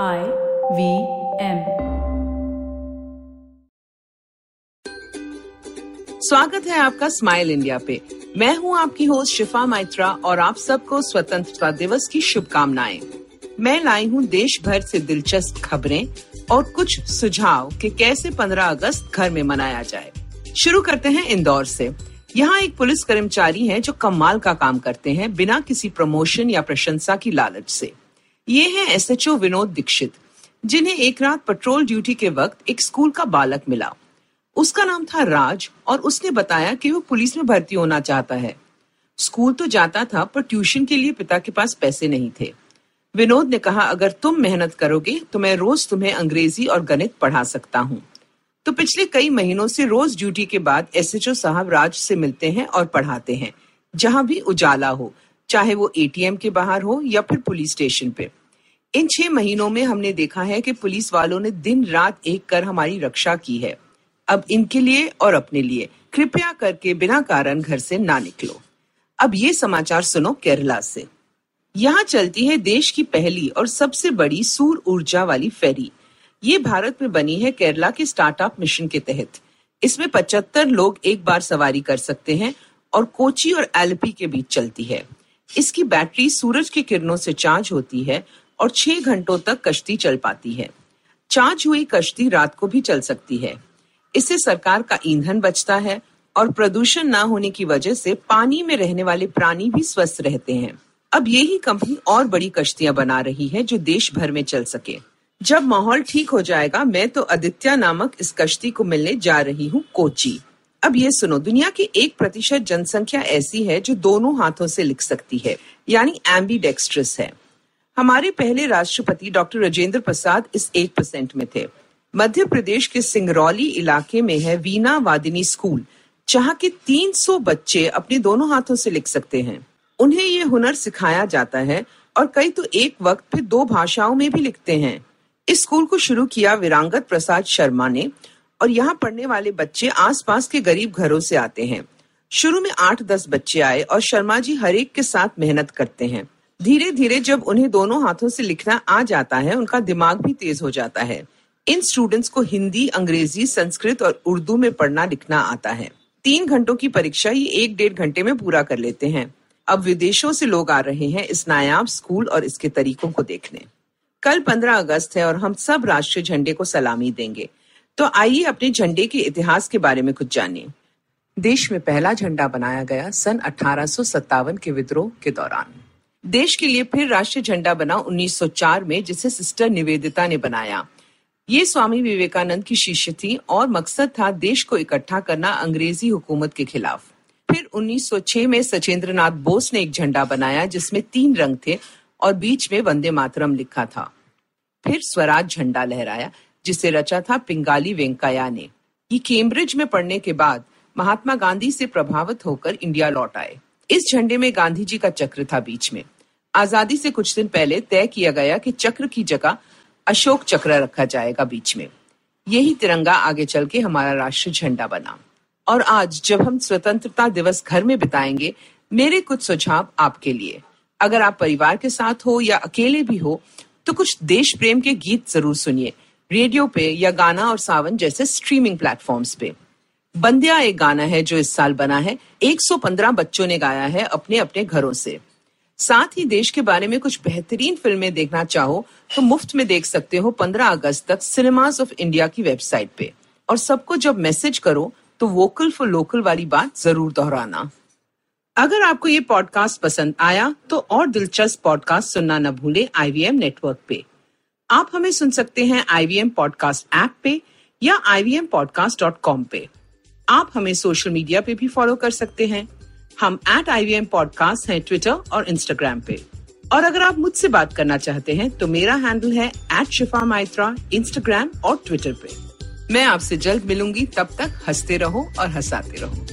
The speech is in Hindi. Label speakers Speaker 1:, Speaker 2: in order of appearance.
Speaker 1: I वी एम
Speaker 2: स्वागत है आपका स्माइल इंडिया पे। मैं हूँ आपकी होस्ट शिफा माइत्रा और आप सबको स्वतंत्रता दिवस की शुभकामनाएँ। मैं लाई हूँ देश भर से दिलचस्प खबरें और कुछ सुझाव कि कैसे 15 अगस्त घर में मनाया जाए। शुरू करते हैं इंदौर से। यहाँ एक पुलिस कर्मचारी हैं जो कमाल का काम करते हैं बिना किसी प्रमोशन या प्रशंसा की लालच से। ये हैं एसएचओ विनोद दीक्षित, जिन्हें एक रात पेट्रोल ड्यूटी के वक्त एक स्कूल का बालक मिला। उसका नाम था राज और उसने बताया कि वो पुलिस में भर्ती होना चाहता है। स्कूल तो जाता था, पर ट्यूशन के लिए पिता के पास पैसे नहीं थे। विनोद ने कहा, अगर तुम मेहनत करोगे तो मैं रोज तुम्हें अंग्रेज़ी और गणित पढ़ा सकता हूँ। तो पिछले कई महीनों से रोज ड्यूटी के बाद एसएचओ साहब राज से मिलते हैं और पढ़ाते हैं, जहाँ भी उजाला हो। चाहे वो एटीएम के बाहर हो या फिर पुलिस स्टेशन पे। इन छह महीनों में हमने देखा है कि पुलिस वालों ने दिन रात एक कर हमारी रक्षा की है। अब इनके लिए और अपने लिए। कृपया करके बिना कारण घर से ना निकलो। अब ये समाचार सुनो केरला से। यहाँ चलती है देश की पहली और सबसे बड़ी सूर ऊर्जा वाली फेरी। ये भारत में बनी है केरला के स्टार्टअप मिशन के तहत। इसमें 75 लोग एक बार सवारी कर सकते हैं और कोची और एलपी के बीच चलती है। इसकी बैटरी सूरज की किरणों से चार्ज होती है और छह घंटों तक कश्ती चल पाती है। चार्ज हुई कश्ती रात को भी चल सकती है। इससे सरकार का ईंधन बचता है और प्रदूषण न होने की वजह से पानी में रहने वाले प्राणी भी स्वस्थ रहते हैं। अब यही कंपनी और बड़ी कश्तियाँ बना रही है जो देश भर में चल सके। जब माहौल ठीक हो जाएगा, मैं तो आदित्य नामक इस कश्ती को मिलने जा रही हूँ कोची। अब ये सुनो, दुनिया की एक प्रतिशत जनसंख्या ऐसी है जो दोनों हाथों से लिख सकती है, यानी एम्बी है। हमारे पहले राष्ट्रपति डॉक्टर राजेंद्र प्रसाद इस एक परसेंट में थे। मध्य प्रदेश के सिंगरौली इलाके में है वीना वादिनी स्कूल, जहाँ के 300 बच्चे अपने दोनों हाथों से लिख सकते हैं। उन्हें ये हुनर सिखाया जाता है और कई तो एक वक्त फिर दो भाषाओं में भी लिखते हैं। इस स्कूल को शुरू किया विरांगत प्रसाद शर्मा ने और यहाँ पढ़ने वाले बच्चे आसपास के गरीब घरों से आते हैं। शुरू में आठ दस बच्चे आए और शर्मा जी हरेक के साथ मेहनत करते हैं। धीरे धीरे जब उन्हें दोनों हाथों से लिखना आ जाता है, उनका दिमाग भी तेज हो जाता है। इन स्टूडेंट्स को हिंदी, अंग्रेज़ी, संस्कृत और उर्दू में पढ़ना लिखना आता है। तीन घंटों की परीक्षा ये एक डेढ़ घंटे में पूरा कर लेते हैं। अब विदेशों से लोग आ रहे हैं इस नायाब स्कूल और इसके तरीकों को देखने। कल 15 अगस्त है और हम सब राष्ट्रीय झंडे को सलामी देंगे। तो आइए अपने झंडे के इतिहास के बारे में कुछ जानिए। देश में पहला झंडा बनाया गया सन अठारह के विद्रोह के दौरान। देश के लिए फिर राष्ट्रीय झंडा बना 1904 में, जिसे सिस्टर निवेदिता ने बनाया। ये स्वामी विवेकानंद की शिष्य थी और मकसद था देश को इकट्ठा करना अंग्रेज़ी हुकूमत के खिलाफ। फिर 1906 में सचेंद्र नाथ बोस ने एक झंडा बनाया, जिसमें तीन रंग थे और बीच में वंदे मातरम लिखा था। फिर स्वराज झंडा लहराया। जिसे रचा था पिंगाली वेंकैया ने। ये कैम्ब्रिज में पढ़ने के बाद महात्मा गांधी से प्रभावित होकर इंडिया लौट आए। इस झंडे में गांधी जी का चक्र था बीच में। आज़ादी से कुछ दिन पहले तय किया गया कि चक्र की जगह अशोक चक्र रखा जाएगा बीच में। यही तिरंगा आगे चल के हमारा राष्ट्रीय झंडा बना। और आज जब हम स्वतंत्रता दिवस घर में बिताएँगे, मेरे कुछ सुझाव आपके लिए। अगर आप परिवार के साथ हो या अकेले भी हो तो कुछ देश प्रेम के गीत ज़रूर सुनिए। रेडियो पे या गाना और सावन जैसे स्ट्रीमिंग प्लेटफॉर्म्स पे। बंदिया एक गाना है जो इस साल बना है। 115 बच्चों ने गाया है अपने अपने घरों से। साथ ही देश के बारे में कुछ बेहतरीन फ़िल्में देखना चाहो तो मुफ़्त में देख सकते हो 15 अगस्त तक सिनेमाज ऑफ़ इंडिया की वेबसाइट पे। और सबको जब मैसेज करो तो वोकल फॉर लोकल वाली बात ज़रूर दोहराना। अगर आपको ये पॉडकास्ट पसंद आया तो और दिलचस्प पॉडकास्ट सुनना न भूले आईवीएम नेटवर्क पे। आप हमें सुन सकते हैं आईवीएम पॉडकास्ट ऐप पे या आई पे। आप हमें सोशल मीडिया पे भी फॉलो कर सकते हैं। हम at I V M podcast हैं ट्विटर और इंस्टाग्राम पे। और अगर आप मुझसे बात करना चाहते हैं तो मेरा हैंडल है एट शिफा माइत्रा इंस्टाग्राम और ट्विटर पे। मैं आपसे जल्द मिलूँगी, तब तक हँसते रहो और हंसाते रहो।